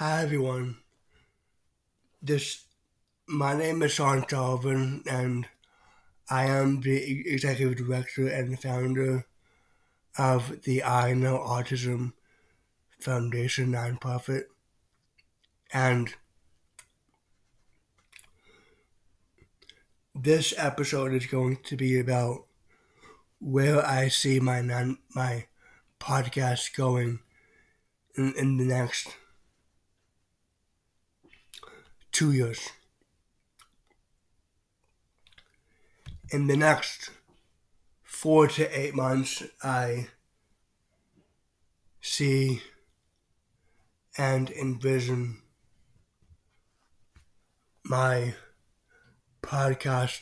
Hi everyone. This my name is Sean Sullivan and I am the executive director and founder of the I Know Autism Foundation nonprofit. And this episode is going to be about where I see my non my podcast going in, in the next two years. In the next four to eight months, I see and envision my podcast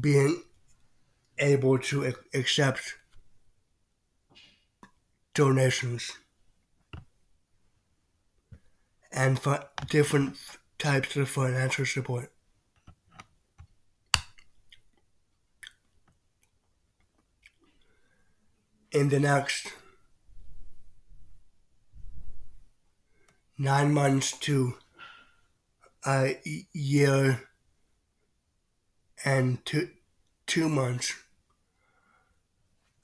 being able to accept donations and for different types of financial support. In the next nine months to a year and two, two months,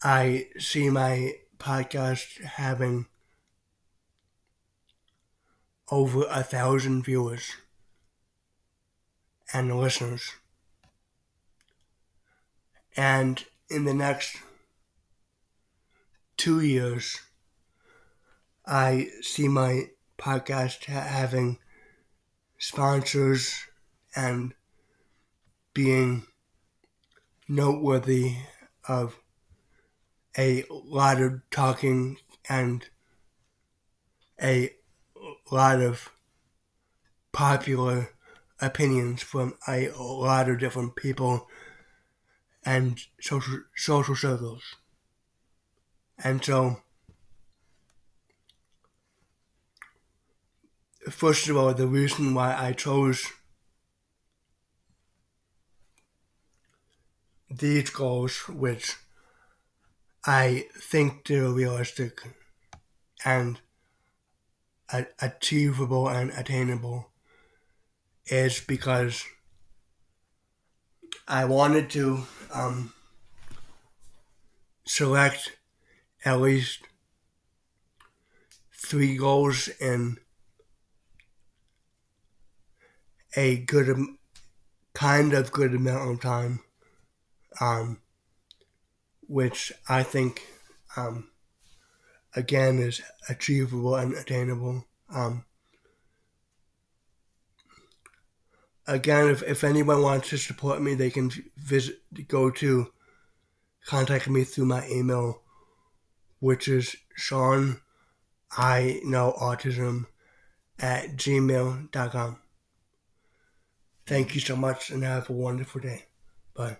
I see my podcast having over a thousand viewers and listeners. And in the next two years, I see my podcast having sponsors and being noteworthy of a lot of talking and a lot of popular opinions from a lot of different people and social social circles. And so first of all the reason why I chose these goals which I think they're realistic and achievable and attainable is because I wanted to um, select at least three goals in a good kind of good amount of time um, which I think um, again is achievable and attainable. Um, again, if, if anyone wants to support me, they can visit go to contact me through my email, which is Sean I know autism at gmail.com. Thank you so much and have a wonderful day. Bye.